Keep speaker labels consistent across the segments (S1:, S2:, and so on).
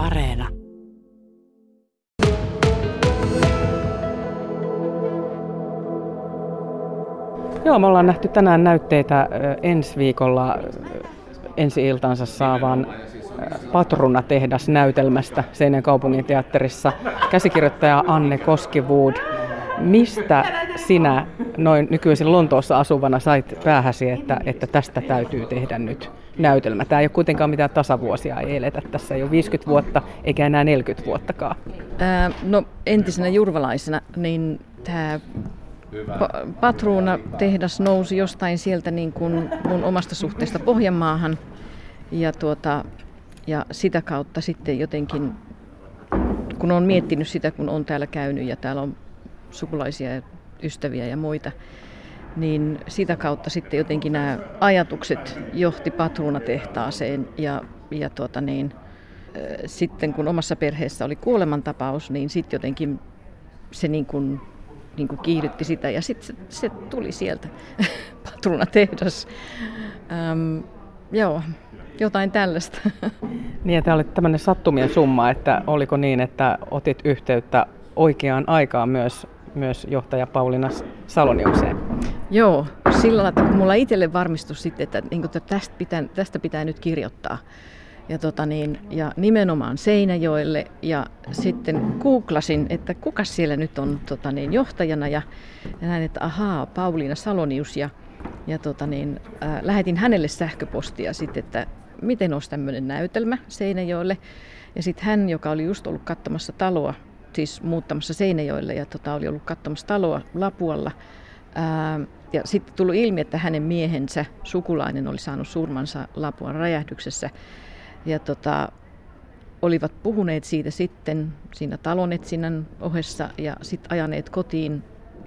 S1: Areena. Joo, me ollaan nähty tänään näytteitä ensi viikolla ensi iltansa saavan Patruna-tehdas näytelmästä Seinän kaupungin teatterissa. Käsikirjoittaja Anne Koskivuud. Mistä sinä noin nykyisin Lontoossa asuvana sait päähäsi, että, että tästä täytyy tehdä nyt näytelmä? Tämä ei ole kuitenkaan mitään tasavuosia, ei eletä tässä jo 50 vuotta eikä enää 40 vuottakaan.
S2: Ää, no entisenä jurvalaisena, niin tämä pa- Patruuna tehdas nousi jostain sieltä niin kuin mun omasta suhteesta Pohjanmaahan. Ja, tuota, ja sitä kautta sitten jotenkin, kun olen miettinyt sitä, kun on täällä käynyt ja täällä on sukulaisia ja ystäviä ja muita, niin sitä kautta sitten jotenkin nämä ajatukset johti patruunatehtaaseen ja, ja tuota niin, sitten kun omassa perheessä oli kuolemantapaus, niin sitten jotenkin se niin kuin, niin kuin kiihdytti sitä ja sitten se, se tuli sieltä patruunatehdas. Ähm, joo, jotain tällaista.
S1: Niin, että oli tämmöinen sattumien summa, että oliko niin, että otit yhteyttä oikeaan aikaan myös myös johtaja Pauliina Saloniukseen.
S2: Joo, sillä lailla, että mulla itselle varmistus sitten, että, niin kuin, tästä, pitää, tästä pitää nyt kirjoittaa. Ja, tota niin, ja nimenomaan Seinäjoelle ja sitten googlasin, että kuka siellä nyt on tota niin, johtajana ja, ja näin, että ahaa, Pauliina Salonius ja, ja tota niin, äh, lähetin hänelle sähköpostia sitten, että miten olisi tämmöinen näytelmä Seinäjoelle. Ja sitten hän, joka oli just ollut katsomassa taloa siis muuttamassa Seinäjoelle ja tota, oli ollut katsomassa taloa Lapualla. Ää, ja sitten tullut ilmi, että hänen miehensä, sukulainen, oli saanut surmansa Lapuan räjähdyksessä. Ja tota, olivat puhuneet siitä sitten siinä talonetsinnän ohessa ja sitten ajaneet kotiin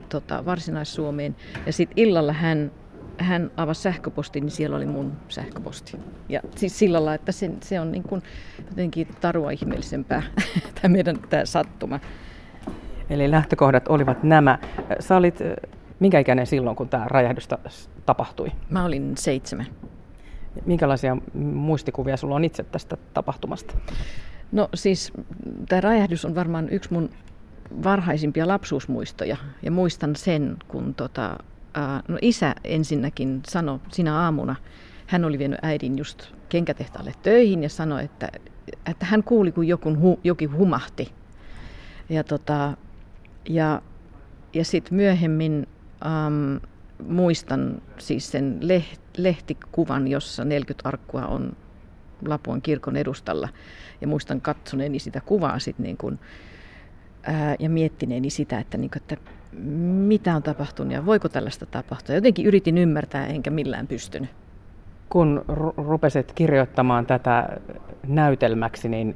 S2: tota, Varsinais-Suomeen. Ja sitten illalla hän hän avasi sähköpostin, niin siellä oli mun sähköposti. Ja siis sillä lailla, että se, se on niin kuin jotenkin tarua ihmeellisempää, tämä meidän tämä sattuma.
S1: Eli lähtökohdat olivat nämä. Sä olit minkä ikäinen silloin, kun tämä räjähdys tapahtui?
S2: Mä olin seitsemän.
S1: Minkälaisia muistikuvia sulla on itse tästä tapahtumasta?
S2: No siis tämä räjähdys on varmaan yksi mun varhaisimpia lapsuusmuistoja. Ja muistan sen, kun tota, no isä ensinnäkin sanoi sinä aamuna, hän oli vienyt äidin just kenkätehtaalle töihin ja sanoi, että, että hän kuuli, kun joku, hu, jokin humahti. Ja, tota, ja, ja sitten myöhemmin ähm, muistan siis sen leht, lehtikuvan, jossa 40 arkkua on Lapuan kirkon edustalla. Ja muistan katsoneeni sitä kuvaa sit niin kun, ää, ja miettineeni sitä, että, niin kun, että mitä on tapahtunut ja voiko tällaista tapahtua. Jotenkin yritin ymmärtää, enkä millään pystynyt.
S1: Kun rupesit kirjoittamaan tätä näytelmäksi, niin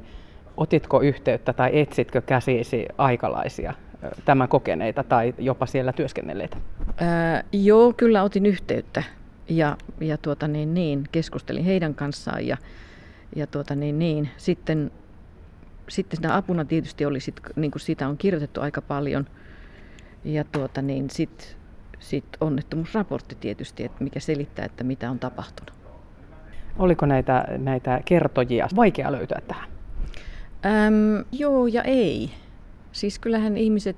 S1: otitko yhteyttä tai etsitkö käsiisi aikalaisia, tämän kokeneita tai jopa siellä työskennelleitä?
S2: Ää, joo, kyllä otin yhteyttä ja, ja tuota niin, niin, keskustelin heidän kanssaan ja, ja tuota niin, niin. Sitten, sitten sitä apuna tietysti oli, sit, niin kuin siitä on kirjoitettu aika paljon – ja tuota niin, sitten sit onnettomuusraportti tietysti, että mikä selittää, että mitä on tapahtunut.
S1: Oliko näitä, näitä kertojia vaikea löytää tähän?
S2: Äm, joo ja ei. Siis kyllähän ihmiset,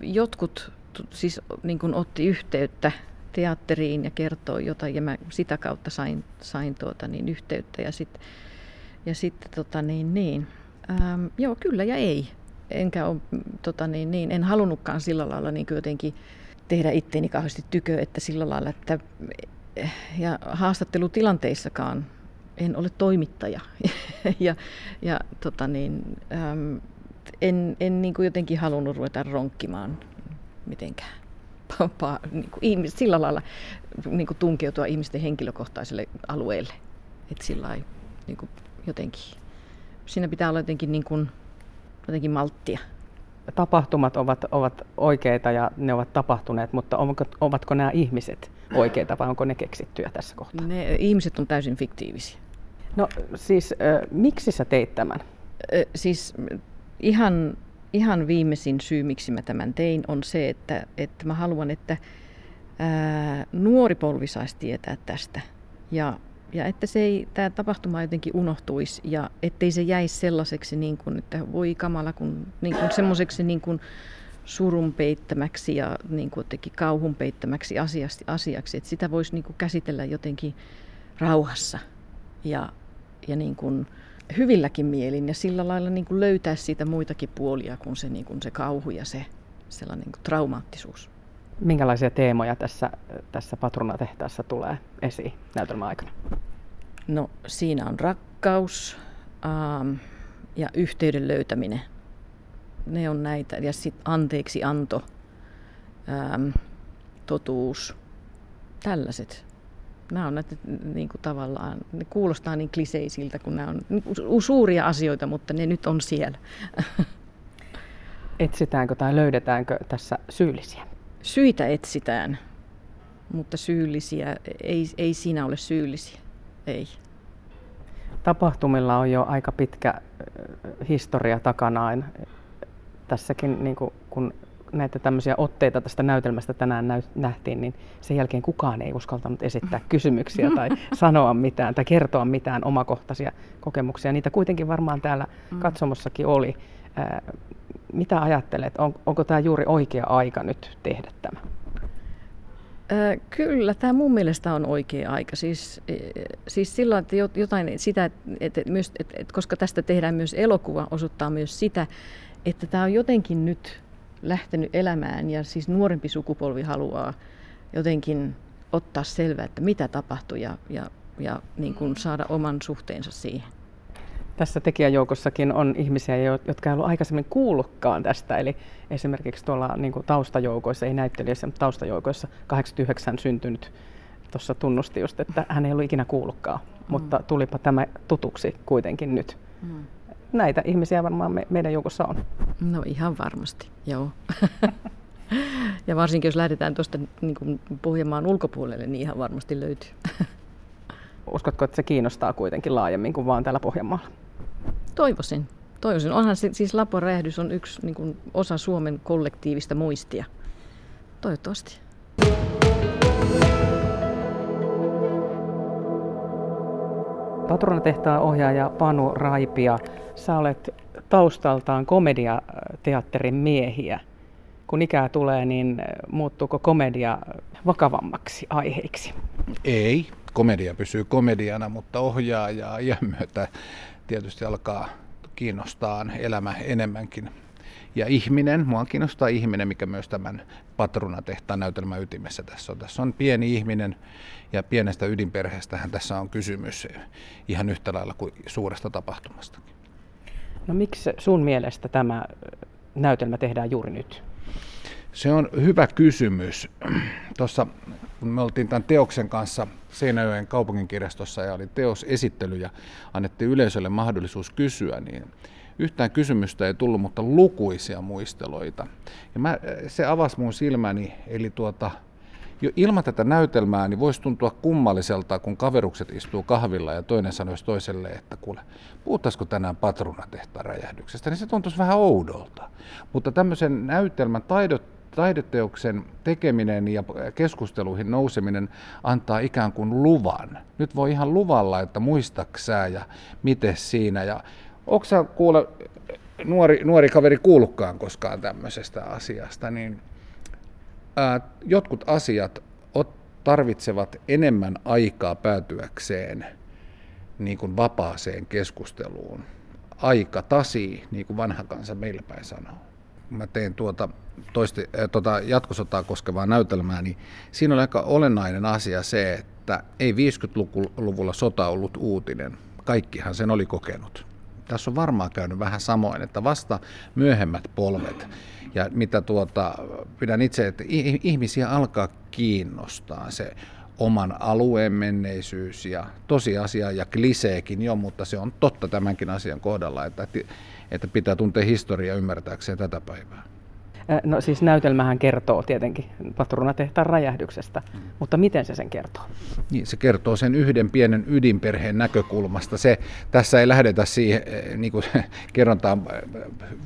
S2: jotkut siis niin kuin otti yhteyttä teatteriin ja kertoi jotain ja mä sitä kautta sain, sain tuota niin, yhteyttä ja sitten ja sitten tota niin, niin. Äm, joo, kyllä ja ei enkä ole, tota niin, niin, en halunnutkaan sillä lailla niin jotenkin tehdä itteeni kauheasti tykö, että sillä lailla, että ja haastattelutilanteissakaan en ole toimittaja. ja ja tota niin, äm, en, en niin kuin jotenkin halunnut ruveta ronkkimaan mitenkään. niin kuin ihmis, sillä lailla niin kuin tunkeutua ihmisten henkilökohtaiselle alueelle. Että sillä niin kuin jotenkin, siinä pitää olla jotenkin niin kuin, jotenkin malttia.
S1: Tapahtumat ovat, ovat oikeita ja ne ovat tapahtuneet, mutta onko, ovatko nämä ihmiset oikeita vai onko ne keksittyjä tässä kohtaa?
S2: Ne ihmiset on täysin fiktiivisiä.
S1: No siis äh, miksi sä teit tämän?
S2: Äh, siis ihan, ihan viimeisin syy, miksi mä tämän tein, on se, että, että mä haluan, että ää, nuori polvi saisi tietää tästä. Ja, ja että se ei, tämä tapahtuma jotenkin unohtuisi ja ettei se jäisi sellaiseksi, niin kuin, että voi kamala, kun, niin kuin semmoiseksi niin kuin surun peittämäksi ja niin kuin kauhun peittämäksi asiaksi, asiaksi. Että sitä voisi niin kuin käsitellä jotenkin rauhassa ja, ja niin kuin hyvilläkin mielin ja sillä lailla niin kuin löytää siitä muitakin puolia kuin se, niin kuin se kauhu ja se sellainen niin kuin traumaattisuus.
S1: Minkälaisia teemoja tässä, tässä patronatehtaassa tulee esiin näytelmän aikana?
S2: No siinä on rakkaus ähm, ja yhteyden löytäminen. Ne on näitä. Ja sitten anteeksi anto, ähm, totuus, tällaiset. Nämä on näitä niin kuin tavallaan, ne kuulostaa niin kliseisiltä, kun nämä on niin kuin suuria asioita, mutta ne nyt on siellä.
S1: Etsitäänkö tai löydetäänkö tässä syyllisiä?
S2: Syitä etsitään, mutta syyllisiä, ei, ei siinä ole syyllisiä, ei.
S1: Tapahtumilla on jo aika pitkä historia takanaan. Tässäkin, niin kuin, kun näitä tämmöisiä otteita tästä näytelmästä tänään nähtiin, niin sen jälkeen kukaan ei uskaltanut esittää kysymyksiä tai sanoa mitään tai kertoa mitään omakohtaisia kokemuksia. Niitä kuitenkin varmaan täällä mm. katsomossakin oli. Mitä ajattelet, on, onko tämä juuri oikea aika nyt tehdä tämä?
S2: Kyllä, tämä mun mielestä on oikea aika. Siis, e, siis sillä että jotain sitä, että, myös, että koska tästä tehdään myös elokuva, osoittaa myös sitä, että tämä on jotenkin nyt lähtenyt elämään ja siis nuorempi sukupolvi haluaa jotenkin ottaa selvää, että mitä tapahtui ja, ja, ja niin kuin saada oman suhteensa siihen.
S1: Tässä tekijäjoukossakin on ihmisiä, jotka eivät ole aikaisemmin kuullutkaan tästä. Eli esimerkiksi tuolla niin kuin taustajoukoissa, ei näyttelijässä, mutta taustajoukoissa 89 syntynyt tuossa tunnusti just, että hän ei ollut ikinä kuullutkaan, mm. mutta tulipa tämä tutuksi kuitenkin nyt. Mm. Näitä ihmisiä varmaan me, meidän joukossa on.
S2: No ihan varmasti, joo. ja varsinkin jos lähdetään tuosta niin Pohjanmaan ulkopuolelle, niin ihan varmasti löytyy.
S1: Uskotko, että se kiinnostaa kuitenkin laajemmin kuin vaan täällä Pohjanmaalla?
S2: Toivoisin. Toivoisin. Onhan se, siis Lapon räjähdys on yksi niin kuin, osa Suomen kollektiivista muistia. Toivottavasti.
S1: Patronatehtaan ohjaaja Panu Raipia, sä olet taustaltaan komediateatterin miehiä. Kun ikää tulee, niin muuttuuko komedia vakavammaksi aiheiksi?
S3: Ei, komedia pysyy komediana, mutta ohjaajaa iän myötä tietysti alkaa kiinnostaa elämä enemmänkin. Ja ihminen, mua kiinnostaa ihminen, mikä myös tämän patronatehtaan näytelmän ytimessä tässä on. Tässä on pieni ihminen ja pienestä ydinperheestähän tässä on kysymys ihan yhtä lailla kuin suuresta tapahtumasta.
S1: No miksi sun mielestä tämä näytelmä tehdään juuri nyt?
S3: Se on hyvä kysymys. Tuossa kun me oltiin tämän teoksen kanssa Seinäjoen kaupunginkirjastossa ja oli teosesittely ja annettiin yleisölle mahdollisuus kysyä, niin yhtään kysymystä ei tullut, mutta lukuisia muisteloita. Ja mä, se avasi mun silmäni, eli tuota, jo ilman tätä näytelmää niin voisi tuntua kummalliselta, kun kaverukset istuu kahvilla ja toinen sanoisi toiselle, että kuule, puhuttaisiko tänään patronatehtaan räjähdyksestä, niin se tuntuisi vähän oudolta. Mutta tämmöisen näytelmän taidot, taideteoksen tekeminen ja keskusteluihin nouseminen antaa ikään kuin luvan. Nyt voi ihan luvalla, että muistaksää ja miten siinä. Ja onko kuule, nuori, nuori kaveri kuullutkaan koskaan tämmöisestä asiasta, niin ää, jotkut asiat tarvitsevat enemmän aikaa päätyäkseen niin kuin vapaaseen keskusteluun. Aika tasii, niin kuin vanha kansa meillä päin sanoo. Mä tein tuota, toisti, äh, tuota jatkosotaa koskevaa näytelmää, niin siinä oli aika olennainen asia se, että ei 50-luvulla sota ollut uutinen. Kaikkihan sen oli kokenut. Tässä on varmaan käynyt vähän samoin, että vasta myöhemmät polvet ja mitä tuota, pidän itse, että ihmisiä alkaa kiinnostaa se oman alueen menneisyys ja tosiasia ja kliseekin jo, mutta se on totta tämänkin asian kohdalla, että, että pitää tuntea historiaa ymmärtääkseen tätä päivää.
S1: No siis näytelmähän kertoo tietenkin patronatehtaan räjähdyksestä, mm. mutta miten se sen kertoo?
S3: Niin, se kertoo sen yhden pienen ydinperheen näkökulmasta. Se, tässä ei lähdetä siihen, niin kuin kerrotaan,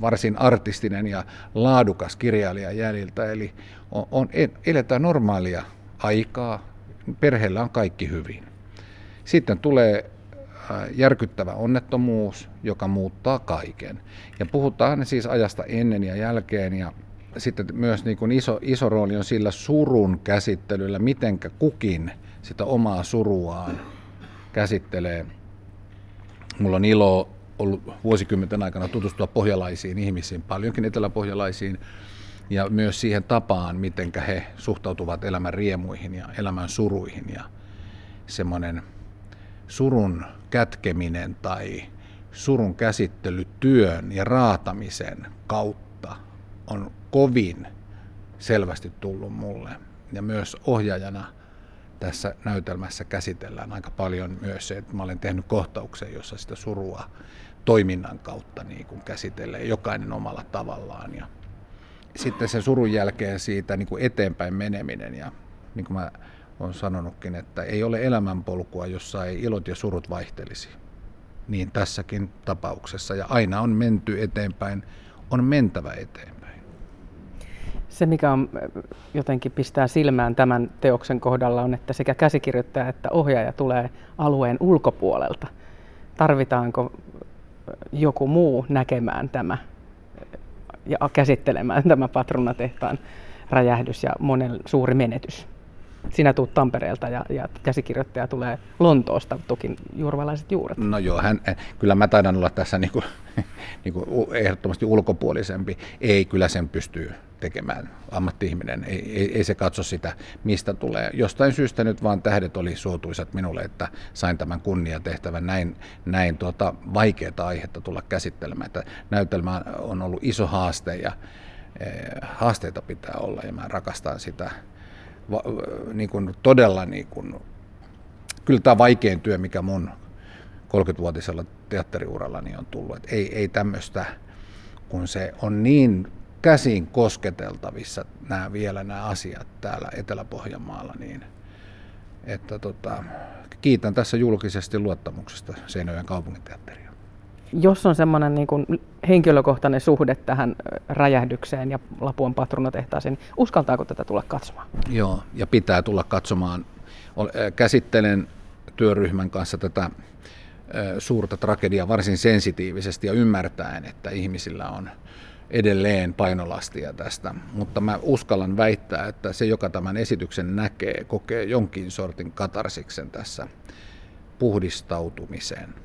S3: varsin artistinen ja laadukas kirjailija jäljiltä, eli on, on, eletään normaalia aikaa, perheellä on kaikki hyvin. Sitten tulee järkyttävä onnettomuus, joka muuttaa kaiken. Ja puhutaan siis ajasta ennen ja jälkeen ja sitten myös niin kuin iso, iso rooli on sillä surun käsittelyllä, mitenkä kukin sitä omaa suruaan käsittelee. Mulla on ilo ollut vuosikymmenten aikana tutustua pohjalaisiin ihmisiin, paljonkin eteläpohjalaisiin, ja myös siihen tapaan, miten he suhtautuvat elämän riemuihin ja elämän suruihin. Ja semmoinen surun kätkeminen tai surun käsittely työn ja raatamisen kautta on kovin selvästi tullut mulle. Ja myös ohjaajana tässä näytelmässä käsitellään aika paljon myös se, että mä olen tehnyt kohtauksen, jossa sitä surua toiminnan kautta niin kuin käsittelee jokainen omalla tavallaan. Ja sitten sen surun jälkeen siitä niin kuin eteenpäin meneminen ja niin kuin mä olen sanonutkin, että ei ole elämänpolkua, jossa ei ilot ja surut vaihtelisi. Niin tässäkin tapauksessa. Ja aina on menty eteenpäin, on mentävä eteenpäin.
S1: Se, mikä on, jotenkin pistää silmään tämän teoksen kohdalla, on, että sekä käsikirjoittaja että ohjaaja tulee alueen ulkopuolelta. Tarvitaanko joku muu näkemään tämä ja käsittelemään tämä patronatehtaan räjähdys ja monen suuri menetys? Sinä tuut Tampereelta ja, ja käsikirjoittaja tulee Lontoosta, toki jurvalaiset juuret.
S3: No joo, hän, eh, kyllä mä taidan olla tässä niinku, niinku ehdottomasti ulkopuolisempi. Ei, kyllä sen pystyy tekemään ammatti-ihminen. Ei, ei, ei se katso sitä, mistä tulee. Jostain syystä nyt vaan tähdet oli suotuisat minulle, että sain tämän kunniatehtävän näin, näin tuota, vaikeaa aihetta tulla käsittelemään. Että näytelmä on ollut iso haaste ja eh, haasteita pitää olla ja mä rakastan sitä va, niin kuin todella, niin kuin, kyllä tämä vaikein työ, mikä mun 30-vuotisella teatteriurallani on tullut. Et ei, ei tämmöistä, kun se on niin käsin kosketeltavissa nämä, vielä nämä asiat täällä Etelä-Pohjanmaalla, niin että tota, kiitän tässä julkisesti luottamuksesta Seinäjoen kaupunginteatteriin
S1: jos on semmoinen niin kuin henkilökohtainen suhde tähän räjähdykseen ja Lapuan patronatehtaaseen, niin uskaltaako tätä tulla katsomaan?
S3: Joo, ja pitää tulla katsomaan. Käsittelen työryhmän kanssa tätä suurta tragediaa varsin sensitiivisesti ja ymmärtäen, että ihmisillä on edelleen painolastia tästä, mutta mä uskallan väittää, että se, joka tämän esityksen näkee, kokee jonkin sortin katarsiksen tässä puhdistautumisen